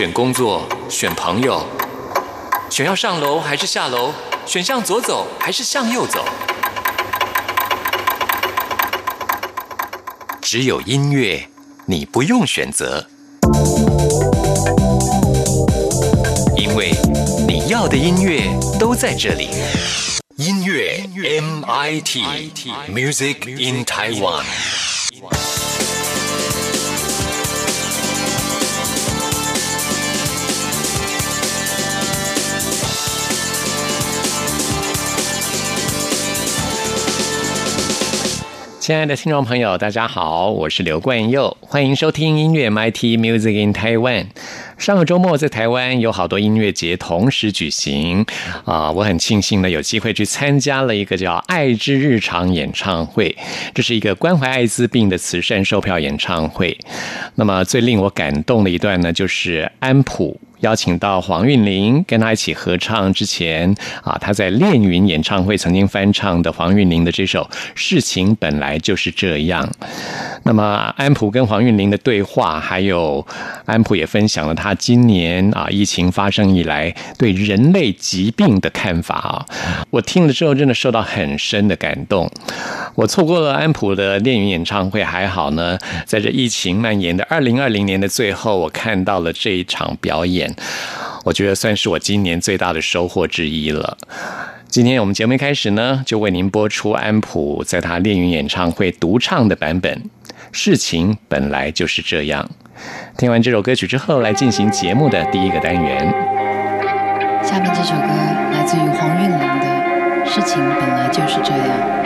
选工作，选朋友，选要上楼还是下楼，选向左走还是向右走。只有音乐，你不用选择，因为你要的音乐都在这里。音乐 MIT Music in Taiwan。亲爱的听众朋友，大家好，我是刘冠佑，欢迎收听音乐 MIT Music in Taiwan。上个周末在台湾有好多音乐节同时举行啊，我很庆幸呢有机会去参加了一个叫“爱之日常”演唱会，这是一个关怀艾滋病的慈善售票演唱会。那么最令我感动的一段呢，就是安普。邀请到黄韵玲跟他一起合唱之前啊，他在恋云演唱会曾经翻唱的黄韵玲的这首《事情本来就是这样》。那么安普跟黄韵玲的对话，还有安普也分享了他今年啊疫情发生以来对人类疾病的看法啊。我听了之后真的受到很深的感动。我错过了安普的恋云演唱会，还好呢，在这疫情蔓延的二零二零年的最后，我看到了这一场表演。我觉得算是我今年最大的收获之一了。今天我们节目一开始呢，就为您播出安普在他恋云演唱会独唱的版本。事情本来就是这样。听完这首歌曲之后，来进行节目的第一个单元。下面这首歌来自于黄韵玲的《事情本来就是这样》。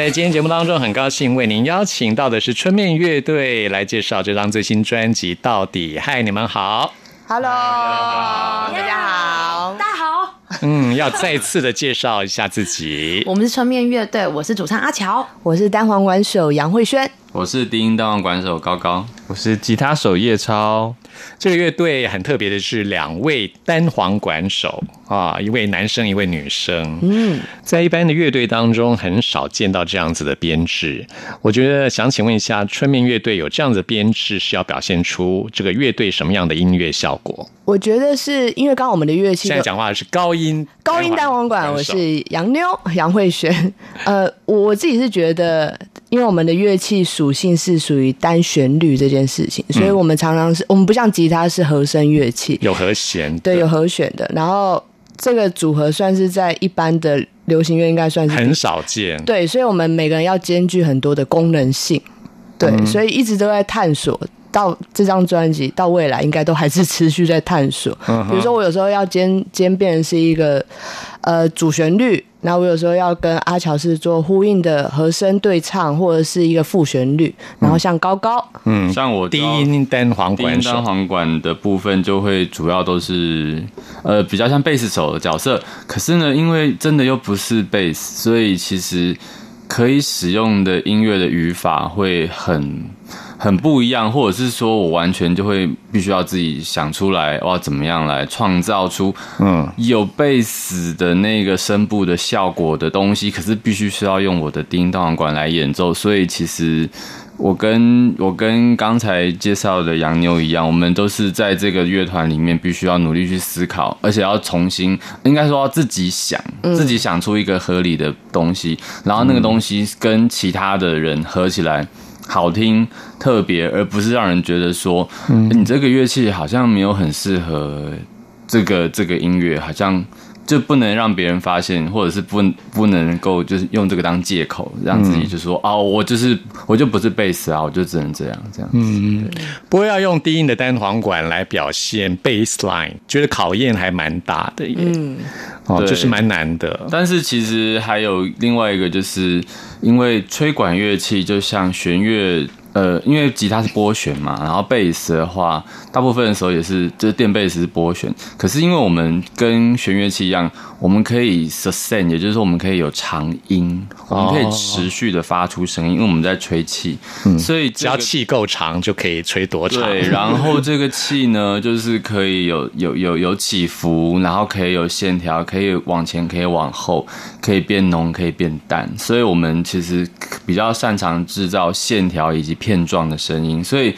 在今天节目当中，很高兴为您邀请到的是春面乐队来介绍这张最新专辑。到底，嗨，你们好，Hello，大家好，大家好，嗯，要再次的介绍一下自己。我们是春面乐队，我是主唱阿乔，我是单簧管手杨慧轩，我是低音单簧管手高高，我是吉他手叶超。这个乐队很特别的是，两位单簧管手啊，一位男生，一位女生。嗯，在一般的乐队当中，很少见到这样子的编制。我觉得想请问一下，春面乐队有这样子的编制，是要表现出这个乐队什么样的音乐效果？我觉得是因为刚刚我们的乐器现在讲话的是高音高音单簧管，我是杨妞杨慧璇。呃，我自己是觉得。因为我们的乐器属性是属于单旋律这件事情，所以我们常常是我们不像吉他是和声乐器，有和弦，对，有和弦的。然后这个组合算是在一般的流行乐应该算是很少见，对，所以我们每个人要兼具很多的功能性，对，所以一直都在探索。到这张专辑到未来应该都还是持续在探索。比如说我有时候要兼兼变是一个呃主旋律，然后我有时候要跟阿乔是做呼应的和声对唱，或者是一个副旋律。然后像高高，嗯，像我低音单簧管单簧管的部分就会主要都是呃比较像贝斯手的角色。可是呢，因为真的又不是贝斯，所以其实可以使用的音乐的语法会很。很不一样，或者是说我完全就会必须要自己想出来，哇，怎么样来创造出嗯有贝斯的那个声部的效果的东西？可是必须需要用我的低音单簧管来演奏，所以其实我跟我跟刚才介绍的洋妞一样，我们都是在这个乐团里面必须要努力去思考，而且要重新应该说自己想，自己想出一个合理的东西，然后那个东西跟其他的人合起来。好听特别，而不是让人觉得说，你这个乐器好像没有很适合这个这个音乐，好像就不能让别人发现，或者是不不能够就是用这个当借口，让自己就说哦，我就是我就不是贝斯啊，我就只能这样这样。嗯，不会要用低音的单簧管来表现 bass line，觉得考验还蛮大的耶。嗯，哦，就是蛮难的。但是其实还有另外一个就是。因为吹管乐器就像弦乐。呃，因为吉他是拨弦嘛，然后贝斯的话，大部分的时候也是就是电贝斯是拨弦。可是因为我们跟弦乐器一样，我们可以 sustain，也就是说我们可以有长音，我们可以持续的发出声音，因为我们在吹气，所以只要气够长就可以吹多长。对，然后这个气呢，就是可以有有有有起伏，然后可以有线条，可以往前，可以往后，可以变浓，可以变淡。所以我们其实比较擅长制造线条以及。片状的声音，所以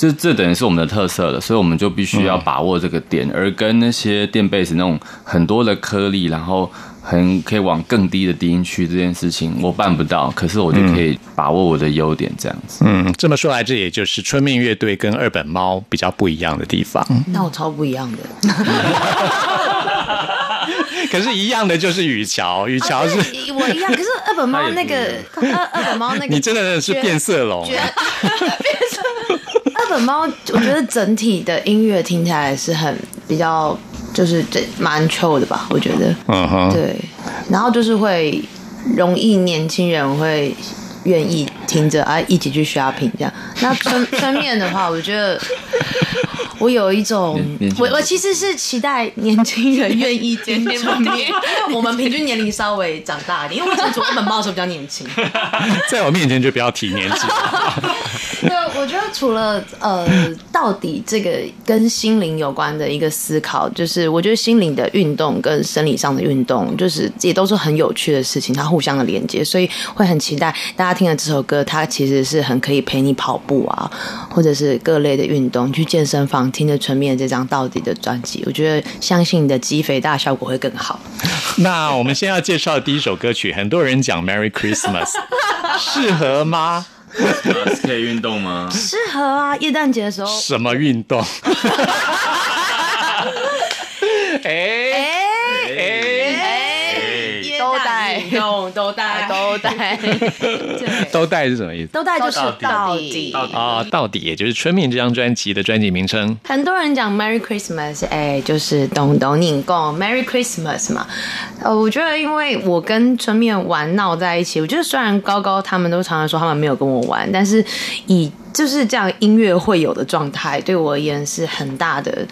这这等于是我们的特色了，所以我们就必须要把握这个点，而跟那些电贝斯那种很多的颗粒，然后很可以往更低的低音区这件事情，我办不到，可是我就可以把握我的优点，这样子。嗯，这么说来，这也就是春面乐队跟二本猫比较不一样的地方。那我超不一样的。可是，一样的就是雨桥，雨桥是我一样。可是二本猫那个 二二本猫那个，你真的是 变色龙。变色。二本猫，我觉得整体的音乐听起来是很比较，就是这蛮 chill 的吧？我觉得，嗯哼，对。然后就是会容易年轻人会愿意听着啊，一起去 shopping 这样。那春春 面的话，我觉得。我有一种，我我其实是期待年轻人愿意见面，因为我们平均年龄稍微长大一点。因为我前主本猫的时候比较年轻，在我面前就不要提年纪。对，我觉得除了呃，到底这个跟心灵有关的一个思考，就是我觉得心灵的运动跟生理上的运动，就是也都是很有趣的事情，它互相的连接，所以会很期待大家听了这首歌，它其实是很可以陪你跑步啊，或者是各类的运动，去健身房。听着纯面这张到底的专辑，我觉得相信你的肌肥大效果会更好。那我们先要介绍的第一首歌曲，很多人讲 Merry Christmas，适合吗？可以运动吗？适合啊，耶诞节的时候。什么运动？哎。都带 都带，是什么意思？都带就是到底啊，到底也就是春面这张专辑的专辑名称。很多人讲 Merry Christmas，哎，就是懂懂你共 Merry Christmas 嘛。呃，我觉得因为我跟春面玩闹在一起，我觉得虽然高高他们都常常说他们没有跟我玩，但是以就是这样音乐会有的状态，对我而言是很大的。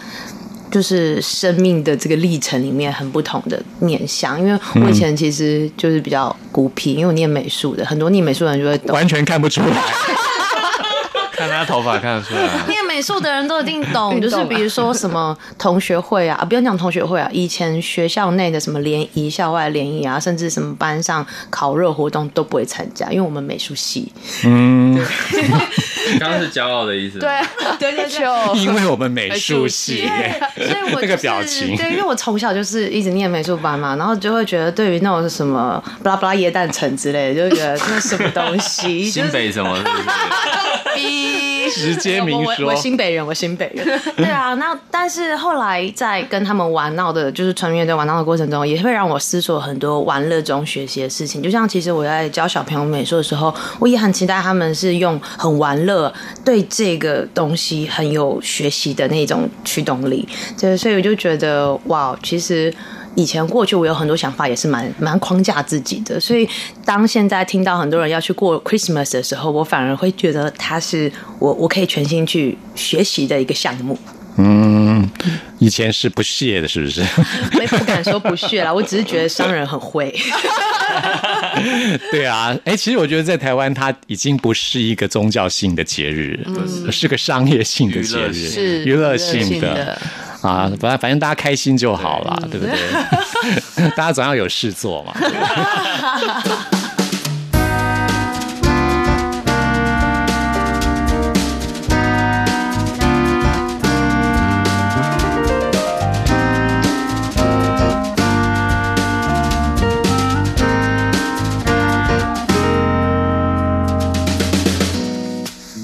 就是生命的这个历程里面很不同的面相，因为我以前其实就是比较孤僻，因为我念美术的，很多念美术的人就会完全看不出来。看他头发看得出来，念美术的人都一定懂，就是比如说什么同学会啊，不用讲同学会啊，以前学校内的什么联谊、校外联谊啊，甚至什么班上烤肉活动都不会参加，因为我们美术系。嗯，刚刚是骄傲的意思。对对对对，因为我们美术系，所以我 那个表情，对，因为我从小就是一直念美术班嘛，然后就会觉得对于那种什么巴拉巴拉椰蛋城之类的，就觉得这是什么东西，新北什么。直接明说，我新北人，我新北人。对啊，那但是后来在跟他们玩闹的，就是纯乐队玩闹的过程中，也会让我思索很多玩乐中学习的事情。就像其实我在教小朋友美术的时候，我也很期待他们是用很玩乐，对这个东西很有学习的那种驱动力。就所以我就觉得，哇，其实。以前过去我有很多想法，也是蛮蛮框架自己的，所以当现在听到很多人要去过 Christmas 的时候，我反而会觉得它是我我可以全心去学习的一个项目。嗯，以前是不屑的，是不是？我也不敢说不屑啦，我只是觉得商人很会。对啊，哎，其实我觉得在台湾，它已经不是一个宗教性的节日，是个商业性的节日，是娱乐性的。啊，反正反正大家开心就好了，对不对？大家总要有事做嘛。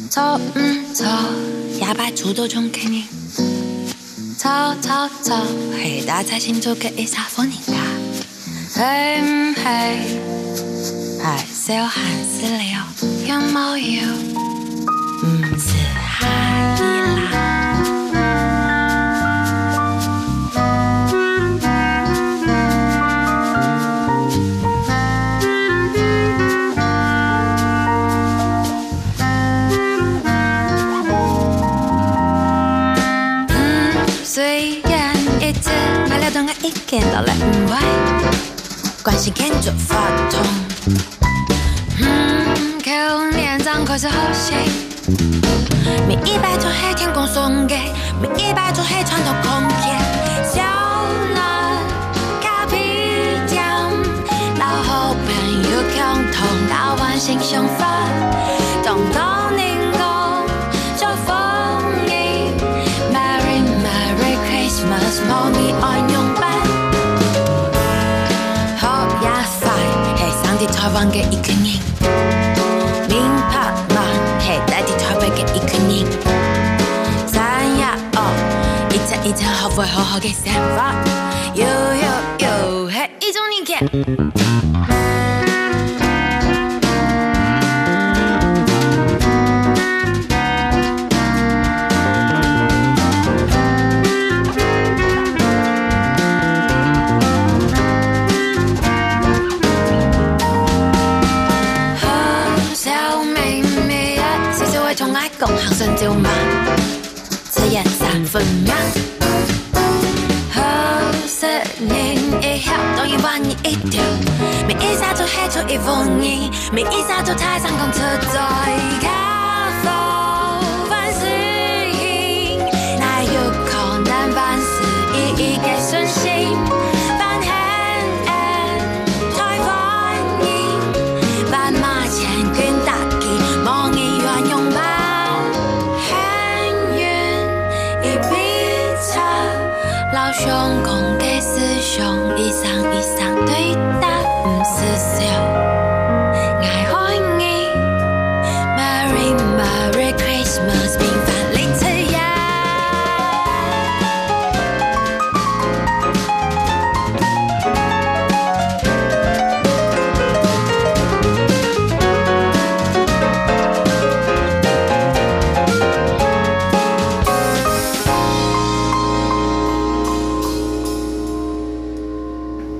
错唔错，也摆出多种概念。吵吵吵，嘿，大财星座给一啥风景啊？嘿唔嘿，还是有还是了，有冇有？唔一见到来无外，关心看着发痛。嗯，口脸上可是好戏，每一百种黑天空送给，每一百种黑穿透空给一个人，名牌嘛，系代替台北嘅一个人。三亚哦，一层一层好会好好嘅想法，哟哟哟，嘿，一种人人三分秒。好十年以后，当然万你一条。每一下都黑出一封印，每一下都太上公车在伤，空的思想，一生一生对答，不思想。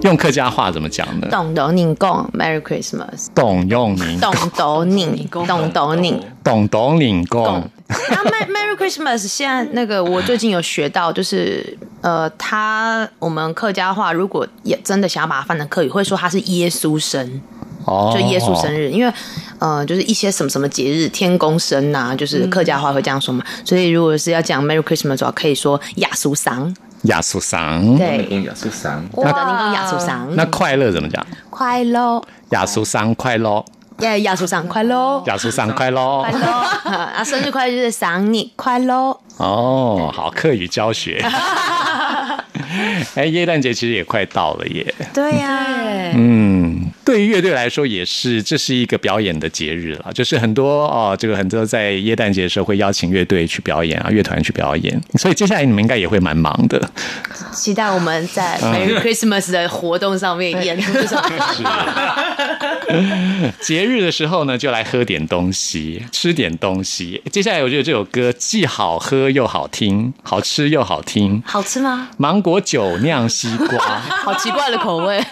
用客家话怎么讲呢？懂懂你共 Merry Christmas，懂用你懂懂你懂懂你懂懂领共共。。然后 Merry Merry Christmas 现在那个我最近有学到，就是呃，他我们客家话如果也真的想要把它翻成客语，会说它是耶稣生。哦就耶稣生日，因为呃，就是一些什么什么节日，天公生呐、就是客家话会这样说嘛。所以如果是要讲 Merry Christmas 的话，可以说亚苏桑，亚苏桑。对，公雅是三，我的那个亚苏桑，那快乐怎么讲？快乐，亚苏桑快乐，耶，亚苏桑快乐，亚苏桑快乐快。乐 啊！生日快乐就是赏你快乐，哦，好，课语教学。哎，耶诞节其实也快到了耶。对呀、嗯，对于乐队来说也是，这是一个表演的节日了。就是很多哦，这个很多在耶诞节的时候会邀请乐队去表演啊，乐团去表演。所以接下来你们应该也会蛮忙的。期待我们在 Merry Christmas 的活动上面演出这首歌。节日的时候呢，就来喝点东西，吃点东西。接下来我觉得这首歌既好喝又好听，好吃又好听。好吃吗？芒果酒酿西瓜，好奇怪的口味。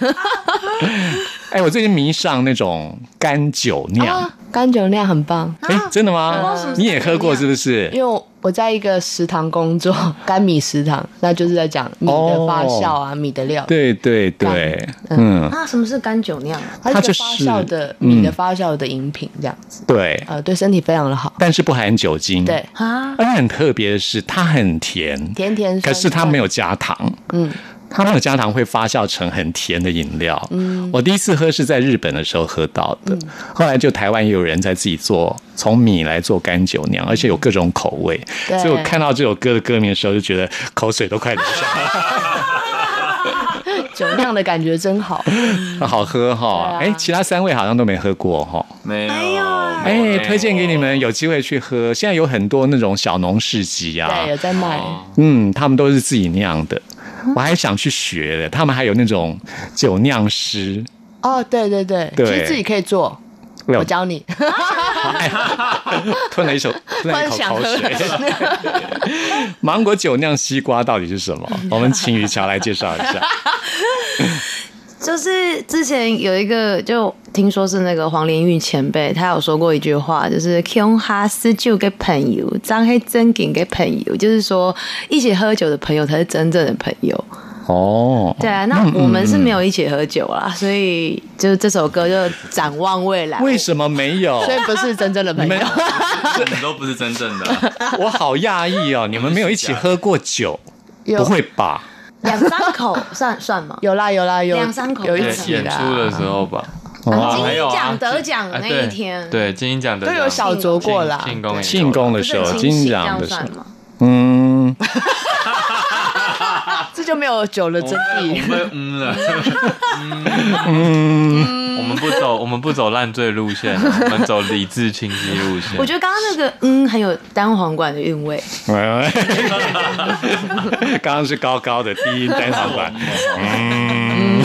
哎，我最近迷上那种干酒酿。啊，干酒酿很棒，哎、真的吗？你也喝过是不是？因为我我在一个食堂工作，干米食堂，那就是在讲米的发酵啊，米的料。对对对，嗯，啊，什么是干酒酿？它它就是是发酵的嗯米的发酵的饮品，这样子，对，呃，对身体非常的好。但是不含酒精。对，，啊，而且很特别的是，它很甜，甜甜酸可是它没有加糖。嗯，它没有加糖会发酵成很甜的饮料。嗯，我第一次喝是在日本的时候喝到的，后来就台湾也有人在自己做，从米来做干酒酿，而且有各种口味。对所以我看到这首歌的歌名的时候，就觉得口水都快流下来 酒酿的感觉真好。了，好喝哈。哎、其他三位好像都没喝过哈。没有，哎，推荐给你们，有机会去喝。现在有很多那种小农市集啊，对，有在卖。嗯，他们都是自己酿的。我还想去学的，他们还有那种酒酿师，哦，对对对，对其实自己可以做，我我教你。哎 吞了一手，吞了一口口水。芒果酒酿西瓜到底是什么？我们请雨乔来介绍一下。就是之前有一个，就听说是那个黄连玉前辈，他有说过一句话，就是“穷哈斯酒给朋友，张黑真给给朋友”，就是说一起喝酒的朋友才是真正的朋友。哦，对啊，那我们是没有一起喝酒啦，所以就是这首歌就展望未来。为什么没有？所以不是真正的朋友你们。都不是真正的啊。我好讶异哦，你们没有一起喝过酒，不会吧？两三口算算吗？有啦有啦有。两三口。有一起演出的啦，时候吧，哦金还有啊鹰奖得奖那一天，对金鹰奖得奖。都有小酌过啦。庆功庆功的时候，不是很金鹰奖的时候，算吗？嗯，这就没有酒的真我谛。们嗯了，我们不走，我们不走烂醉路线，我们走理智清晰路线。我觉得刚刚那个 嗯很有单簧管的韵味，刚刚是高高的低音单簧管。嗯，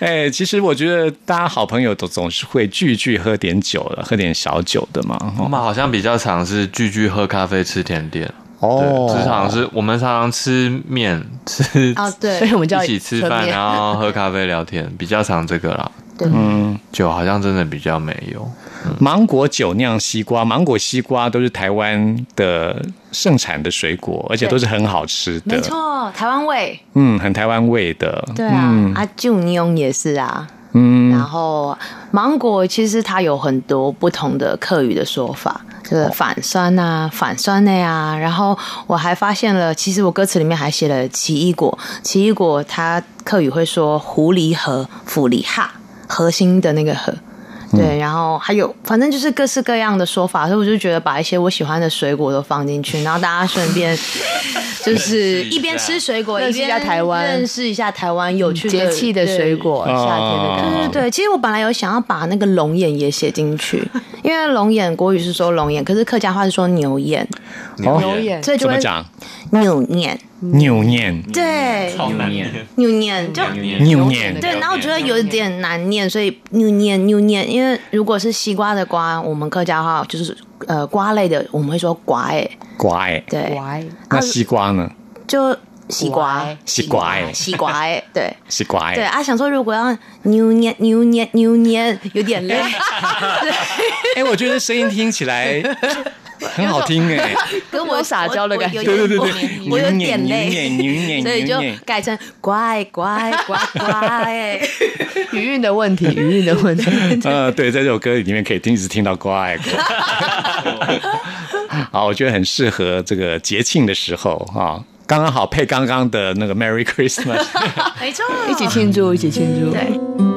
哎，其实我觉得大家好朋友都总是会聚聚喝点酒的，喝点小酒的嘛。我们好像比较常是聚聚喝咖啡、吃甜点。哦对，时常是我们常常吃面，吃啊，对所以我们叫一起吃饭，然后喝咖啡聊天，比较常这个啦。对，嗯，酒好像真的比较没有。芒果酒酿西瓜，芒果西瓜都是台湾的盛产的水果，而且都是很好吃的。没，错，台湾味，嗯，很台湾味的。对啊嗯，啊，酒酿也是啊。嗯。然后芒果其实它有很多不同的客语的说法，就是反酸啊、反酸的呀、然后我还发现了，其实我歌词里面还写了奇异果，奇异果它客语会说狐狸核、腐狸哈，核心的那个核。对，然后还有，反正就是各式各样的说法，所以我就觉得把一些我喜欢的水果都放进去，然后大家顺便就是一边吃水果，一下边台湾。认识一下台湾有趣的节气的水果，夏天的感觉。对对对，其实我本来有想要把那个龙眼也写进去，因为龙眼国语是说龙眼，可是客家话是说牛眼，哦牛眼。所以就会讲？牛眼，扭念，对，好难念，牛念就扭念。对，然后我觉得有点难念，所以牛念牛念，因为如果是西瓜的瓜，我们客家话就是呃瓜类的，我们会说瓜哎，瓜哎，对，乖，那西瓜呢？就西瓜，西瓜哎，西瓜哎，对，西瓜对啊，想说如果要扭捏、扭捏、扭捏有点累，哎，我觉得声音听起来很好听哎，跟我撒娇的感觉，对对对对，我有点累，所以就改成乖乖乖乖，语 韵的问题，语韵的问题，呃，对，在这首歌里面可以一直听到乖乖，好，我觉得很适合这个节庆的时候啊。刚刚好配刚刚的那个 Merry Christmas，没错，一起庆祝，一起庆祝，对。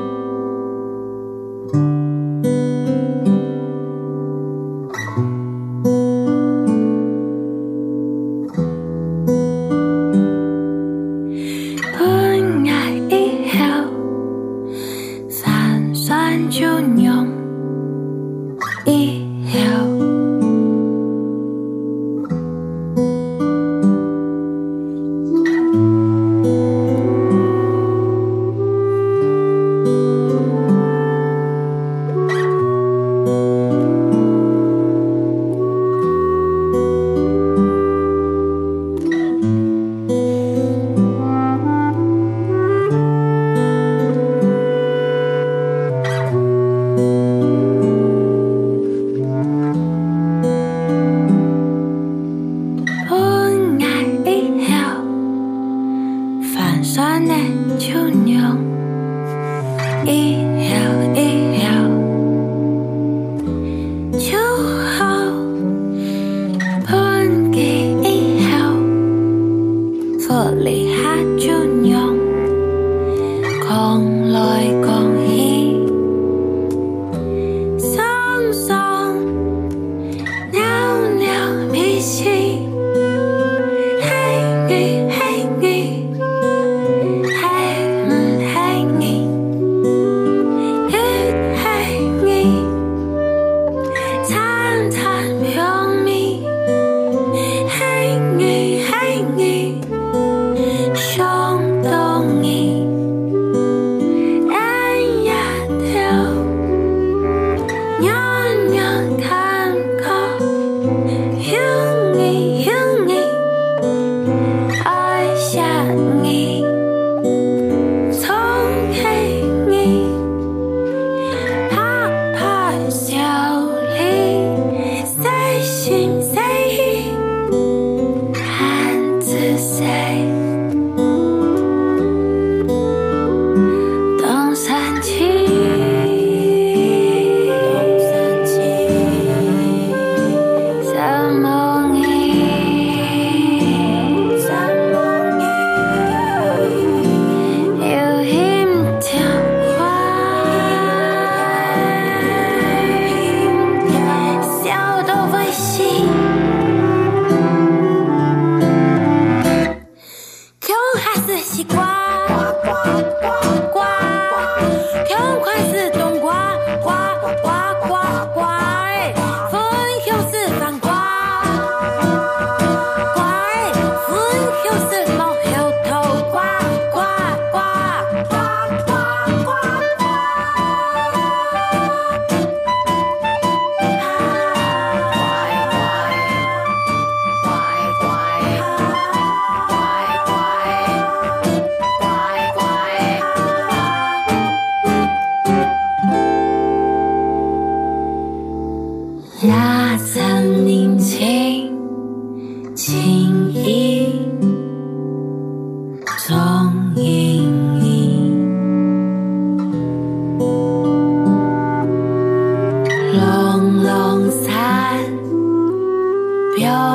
呱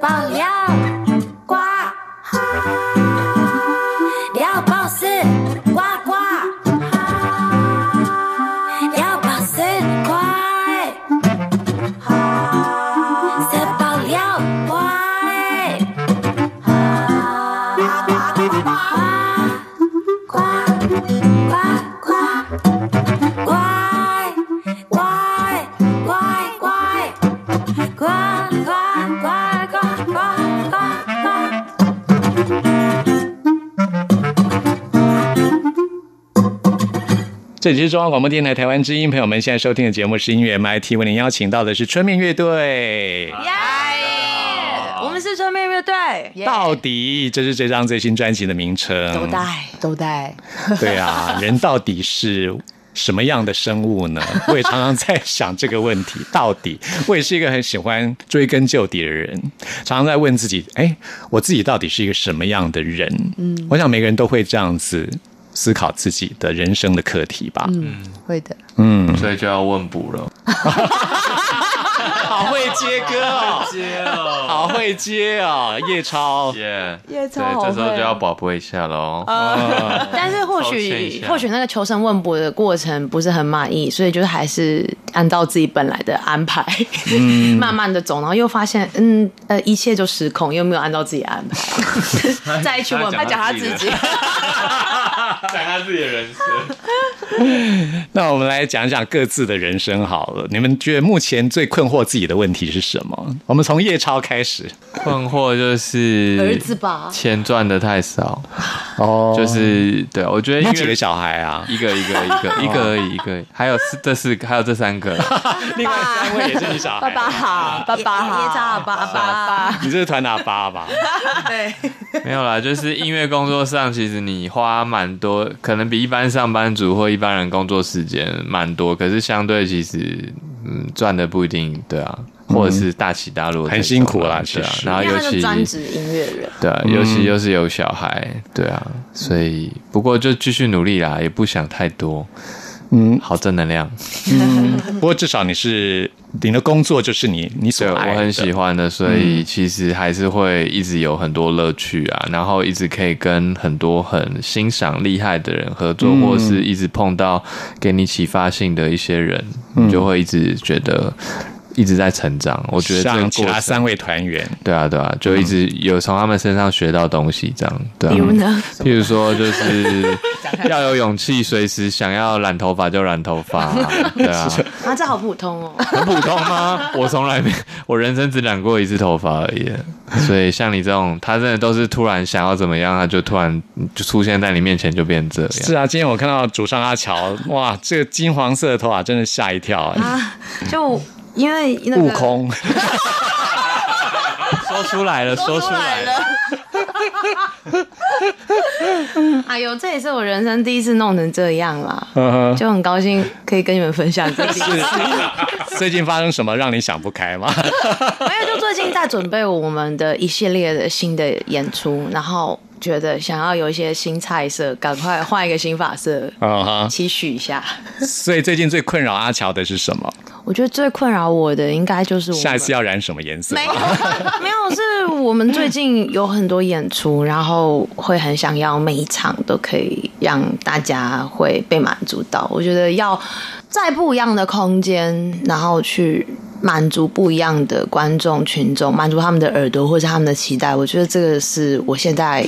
呱这里是中央广播电台台湾之音，朋友们现在收听的节目是音乐 MIT，为您邀请到的是春面乐队。耶！我们是春面乐队。到底这是这张最新专辑的名称？都带都带。对啊，人到底是什么样的生物呢？我也常常在想这个问题。到底，我也是一个很喜欢追根究底的人，常常在问自己：哎，我自己到底是一个什么样的人？嗯，我想每个人都会这样子。思考自己的人生的课题吧。嗯，会的。嗯，所以就要问补了。好会接歌哦，接哦，好会接哦，叶超，耶，叶超，这时候就要保护一下喽。但是或许或许那个求神问卜的过程不是很满意，所以就是还是按照自己本来的安排，慢慢的走，然后又发现，嗯呃，一切就失控，又没有按照自己安排。再一起问，他讲他自己，讲他自己的人生。那我们来讲讲各自的人生好了。你们觉得目前最困惑自己的问题是什么？我们从叶超开始。困惑就是儿子吧，钱赚的太少。哦，就是对，我觉得几个小孩啊，一个一个一个 一个而已，一个。还有四这四个，还有这三个，另外三位也是你小孩。爸爸好，爸爸好，叶超爸爸。你这是团打爸吧？对，没有啦，就是音乐工作上，其实你花蛮多，可能比一般上班族或一般人工作时间蛮多，可是相对其实。嗯，赚的不一定对啊，或者是大起大落，很辛苦啦，对啊。然后尤其专职音乐人，对啊，尤其又是有小孩，对啊，所以不过就继续努力啦，也不想太多。嗯，好正能量。嗯，不过至少你是你的工作就是你你所爱，我很喜欢的，所以其实还是会一直有很多乐趣啊，然后一直可以跟很多很欣赏厉害的人合作，或是一直碰到给你启发性的一些人，你就会一直觉得。一直在成长，我觉得像其他三位团员，对啊，对啊，就一直有从他们身上学到东西，这样。比如呢？譬如说，就是 要有勇气，随时想要染头发就染头发，对啊。啊，这好普通哦。很普通吗？我从来没，我人生只染过一次头发而已。所以像你这种，他真的都是突然想要怎么样，他就突然就出现在你面前，就变这样。是啊，今天我看到主唱阿乔，哇，这个金黄色的头发真的吓一跳啊！就。因为那悟空 说出来了，说出来了。哎呦，这也是我人生第一次弄成这样啦，就很高兴可以跟你们分享这件事。最近发生什么让你想不开吗？没有，就最近在准备我们的一系列的新的演出，然后觉得想要有一些新菜色，赶快换一个新发色，期许一下。所以最近最困扰阿乔的是什么？我觉得最困扰我的应该就是我下一次要染什么颜色？没有，没有，是我们最近有很多演出，然后会很想要每一场都可以让大家会被满足到。我觉得要在不一样的空间，然后去满足不一样的观众群众，满足他们的耳朵或者他们的期待。我觉得这个是我现在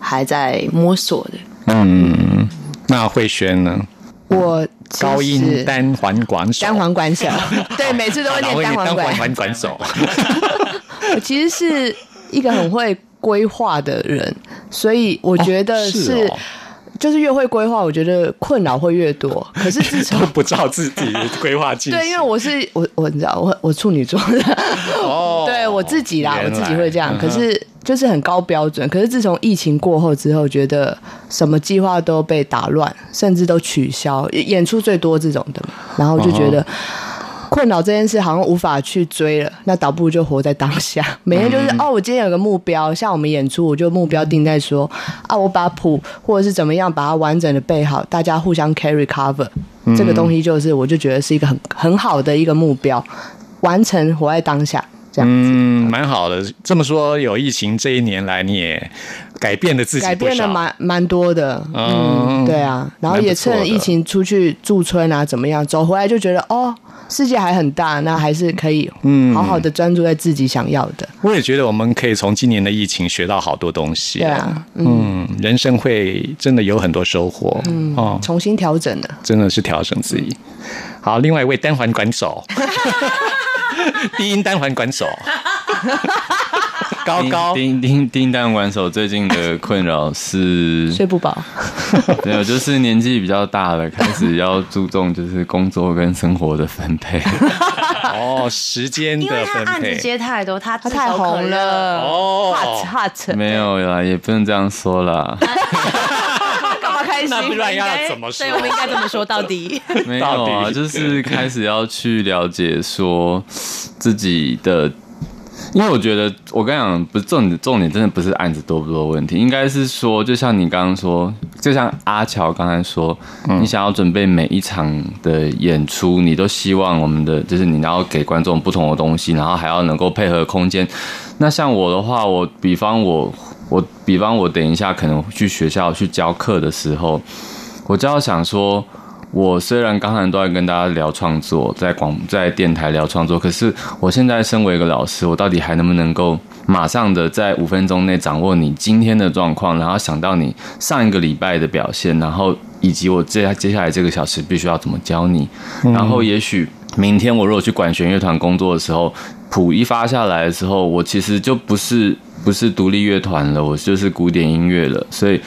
还在摸索的。嗯，那慧轩呢？我高音单簧管手，单簧管手，对，每次都会念单簧管。管手。我其实是一个很会规划的人，所以我觉得是，就是越会规划，我觉得困扰会越多。可是自 从不照自己规划进，对，因为我是我我你知道，我我处女座的，哦，对我自己啦，我自己会这样，可是。就是很高标准，可是自从疫情过后之后，觉得什么计划都被打乱，甚至都取消，演出最多这种的，然后就觉得困扰这件事好像无法去追了，那倒不如就活在当下，每天就是哦，我今天有个目标，像我们演出，我就目标定在说啊，我把谱或者是怎么样把它完整的背好，大家互相 carry cover，这个东西就是我就觉得是一个很很好的一个目标，完成活在当下。嗯，蛮好的。这么说，有疫情这一年来，你也改变了自己，改变了蛮蛮多的。嗯，对啊。然后也趁疫情出去驻村啊，怎么样？走回来就觉得哦，世界还很大，那还是可以嗯好好的专注在自己想要的。我也觉得我们可以从今年的疫情学到好多东西。对啊，嗯，人生会真的有很多收获。嗯，哦，重新调整的，真的是调整自己。好，另外一位单环管手。低音单环管手，高高低低低音单环管手最近的困扰是 睡不饱。没有，就是年纪比较大了，开始要注重就是工作跟生活的分配。哦，时间因为他案子的分配。接太多，他他太红了哦，hot hot，没有啦，也不能这样说啦。那不然要怎么说对，我们应该怎么说到底。没到有啊，底就是开始要去了解说自己的，因为我觉得我跟你讲不是重点，重点真的不是案子多不多的问题，应该是说，就像你刚刚说，就像阿乔刚才说，你想要准备每一场的演出，你都希望我们的就是你要给观众不同的东西，然后还要能够配合空间。那像我的话，我比方我我比方我等一下可能去学校去教课的时候，我就要想说，我虽然刚才都在跟大家聊创作，在广在电台聊创作，可是我现在身为一个老师，我到底还能不能够马上的在五分钟内掌握你今天的状况，然后想到你上一个礼拜的表现，然后以及我接接下来这个小时必须要怎么教你，然后也许明天我如果去管弦乐团工作的时候，谱一发下来的时候，我其实就不是不是独立乐团了，我就是古典音乐了。所以，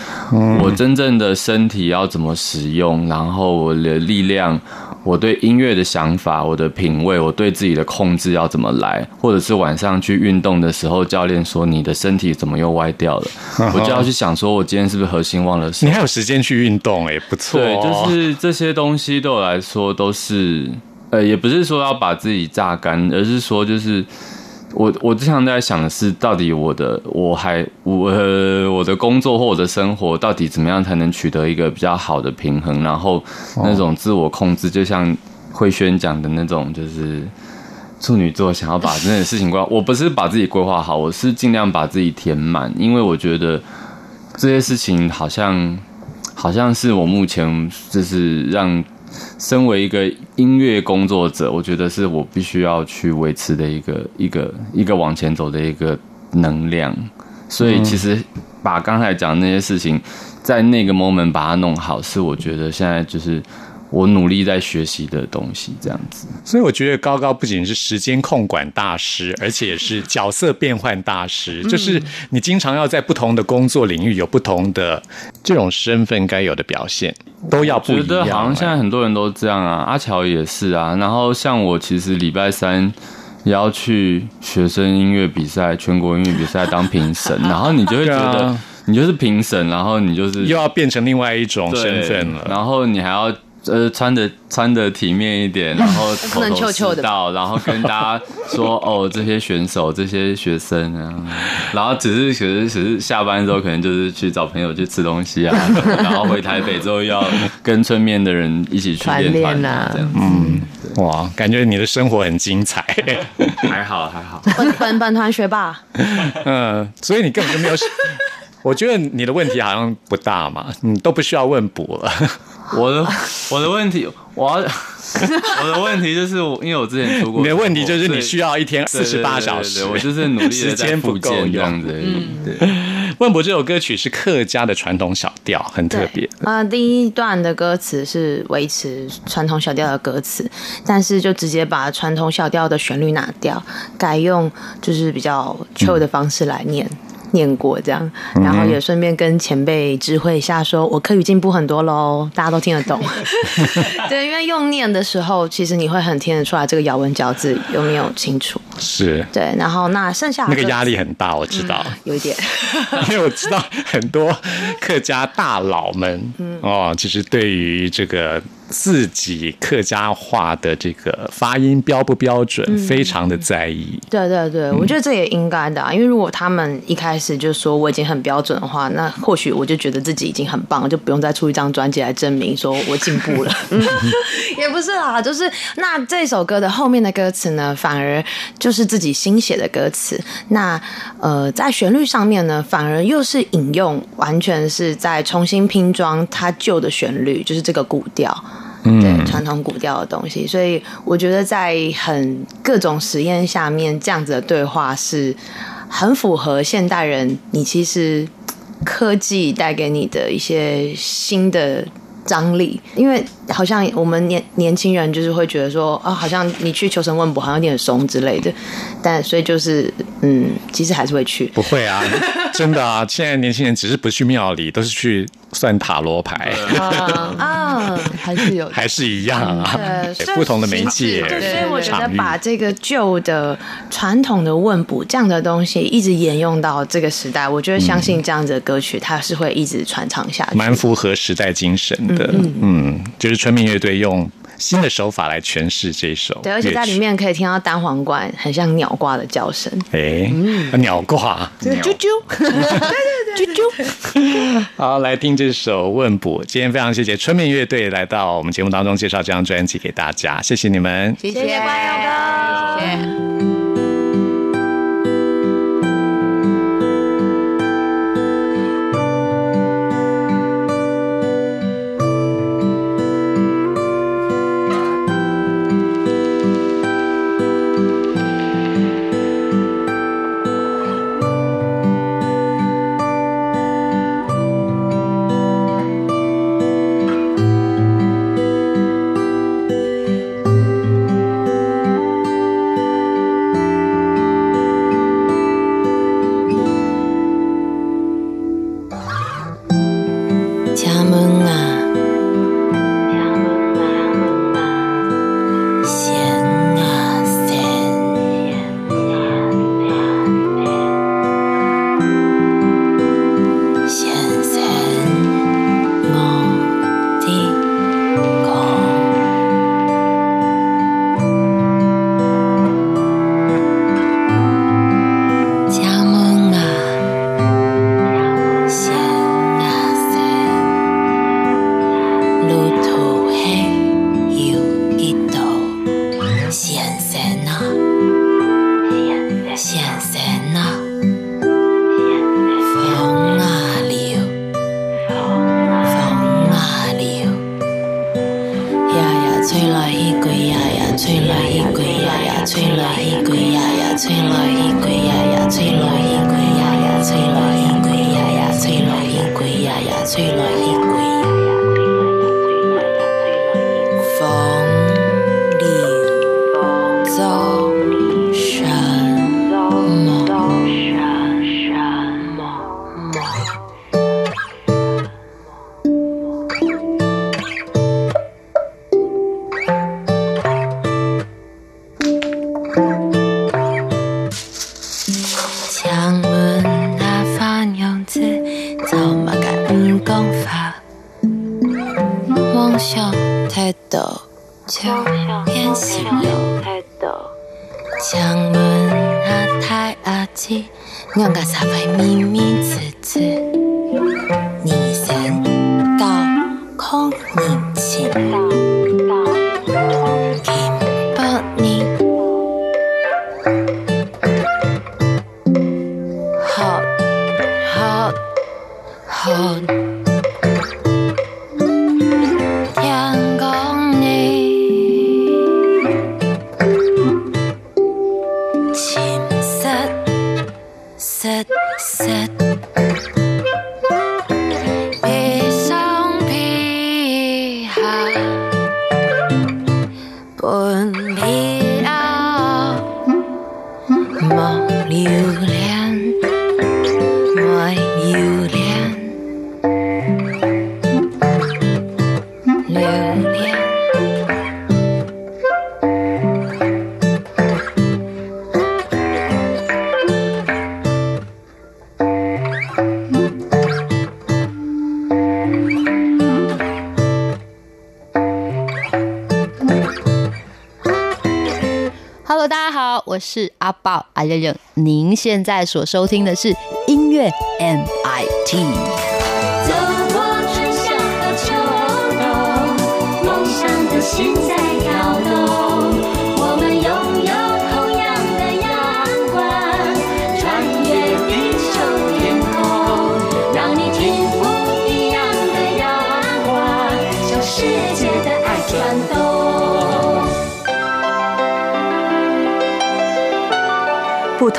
我真正的身体要怎么使用，然后我的力量，我对音乐的想法，我的品味，我对自己的控制要怎么来，或者是晚上去运动的时候，教练说你的身体怎么又歪掉了，我就要去想说，我今天是不是核心忘了你还有时间去运动，哎，不错、对，哦。就是这些东西对我来说都是，呃，也不是说要把自己榨干，而是说就是我我经常在想的是，到底我的我还我、呃、我的工作或我的生活到底怎么样才能取得一个比较好的平衡，然后那种自我控制，就像慧轩讲的那种，就是。处女座想要把这件事情规划，我不是把自己规划好，我是尽量把自己填满，因为我觉得这些事情好像好像是我目前就是让身为一个音乐工作者，我觉得是我必须要去维持的一个一个一个往前走的一个能量。所以其实把刚才讲那些事情，在那个 moment 把它弄好，是我觉得现在就是我努力在学习的东西，这样子。所以我觉得高高不仅是时间控管大师，而且也是角色变换大师。就是你经常要在不同的工作领域有不同的这种身份该有的表现，都要不一觉样。得好像现在很多人都这样啊，阿乔也是啊。然后像我，其实礼拜三也要去学生音乐比赛、全国音乐比赛当评审，然后你就会觉得你就是评审，然后你就是又要变成另外一种身份了。然后你还要。呃，穿的穿的体面一点，然后不能头头臭臭的是道，然后跟大家说 哦，这些选手、这些学生啊，然后只是只是只是下班之后可能就是去找朋友去吃东西啊，然后回台北之后要跟村面的人一起去团练团啊这样子，嗯哇，感觉你的生活很精彩。还好还好。本本本团学霸，嗯，所以你根本就没有。我觉得你的问题好像不大嘛，你都不需要问补了。我的我的问题，我要 我的问题就是我，因为我之前出过，你的问题就是你需要要一天四十八小时，我就是努力的时间不够用。子而已。对，问补这首歌曲是客家的传统小调，很特别。啊、第一段的歌词是维持传统小调的歌词，但是就直接把传统小调的旋律拿掉，改用就是比较 chill 的方式来念。念过这样，然后也顺便跟前辈知会一下说，我课语进步很多喽，大家都听得懂。对，因为用念的时候，其实你会很听得出来这个咬文嚼字有没有清楚。是对，然后那剩下那个压力很大，我知道，有一点。因为我知道很多客家大佬们，哦，其实对于这个自己客家话的这个发音标不标准，非常的在意。对对对，我觉得这也应该的、啊，因为如果他们一开始就说我已经很标准的话，那或许我就觉得自己已经很棒了，就不用再出一张专辑来证明说我进步了。也不是啦，就是那这首歌的后面的歌词呢，反而就是自己新写的歌词。那呃，在旋律上面呢，反而又是引用，完全是在重新拼装它旧的旋律，就是这个古调。对传统古调的东西，所以我觉得在很各种实验下面，这样子的对话是很符合现代人你其实科技带给你的一些新的张力，因为好像我们年年轻人就是会觉得说啊，好像你去求神问卜好像有点怂之类的，但所以就是嗯，其实还是会去。不会啊，真的啊，现在年轻人只是不去庙里，都是去算塔罗牌 啊，还是有，还是一样啊，不同的媒介。对，所以我觉得把这个旧的传统的问卜这样的东西一直沿用到这个时代，我觉得相信这样子的歌曲它是会一直传唱下去，蛮符合时代精神的。嗯，就是春明乐队用。新的手法来诠释这首，对，而且在里面可以听到单簧管很像鸟挂的叫声，哎，鸟挂，啾啾，对对对，啾啾。好，来听这首《问卜》。今天非常谢谢春眠乐队来到我们节目当中介绍这张专辑给大家，谢谢你们，谢谢关友哥，谢谢。是阿宝阿认认，您现在所收听的是音乐 MIT。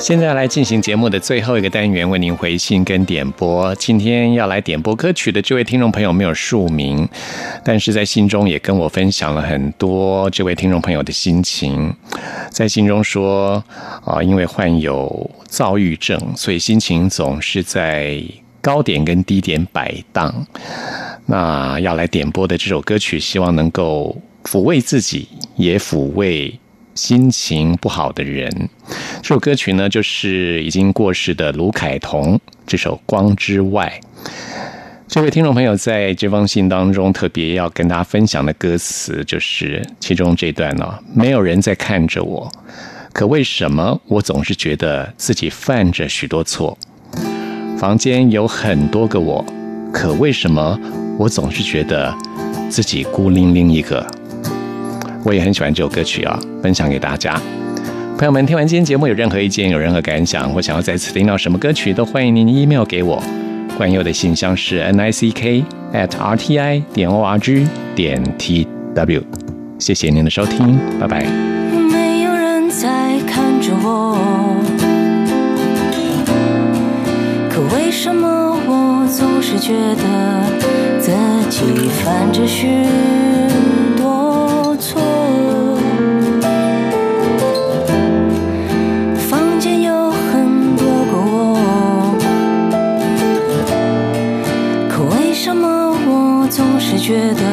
现在来进行节目的最后一个单元，为您回信跟点播。今天要来点播歌曲的这位听众朋友没有署名，但是在信中也跟我分享了很多这位听众朋友的心情。在信中说，啊，因为患有躁郁症，所以心情总是在高点跟低点摆荡。那要来点播的这首歌曲，希望能够抚慰自己，也抚慰。心情不好的人，这首歌曲呢，就是已经过世的卢凯彤这首《光之外》。这位听众朋友在这封信当中特别要跟大家分享的歌词，就是其中这段呢：没有人在看着我，可为什么我总是觉得自己犯着许多错？房间有很多个我，可为什么我总是觉得自己孤零零一个？我也很喜欢这首歌曲啊，分享给大家。朋友们，听完今天节目有任何意见、有任何感想，或想要再次听到什么歌曲，都欢迎您 email 给我。关佑的信箱是 n i c k at r t i 点 o r g 点 t w。谢谢您的收听，拜拜。没有人在看着我，可为什么我总是觉得自己犯着许？觉得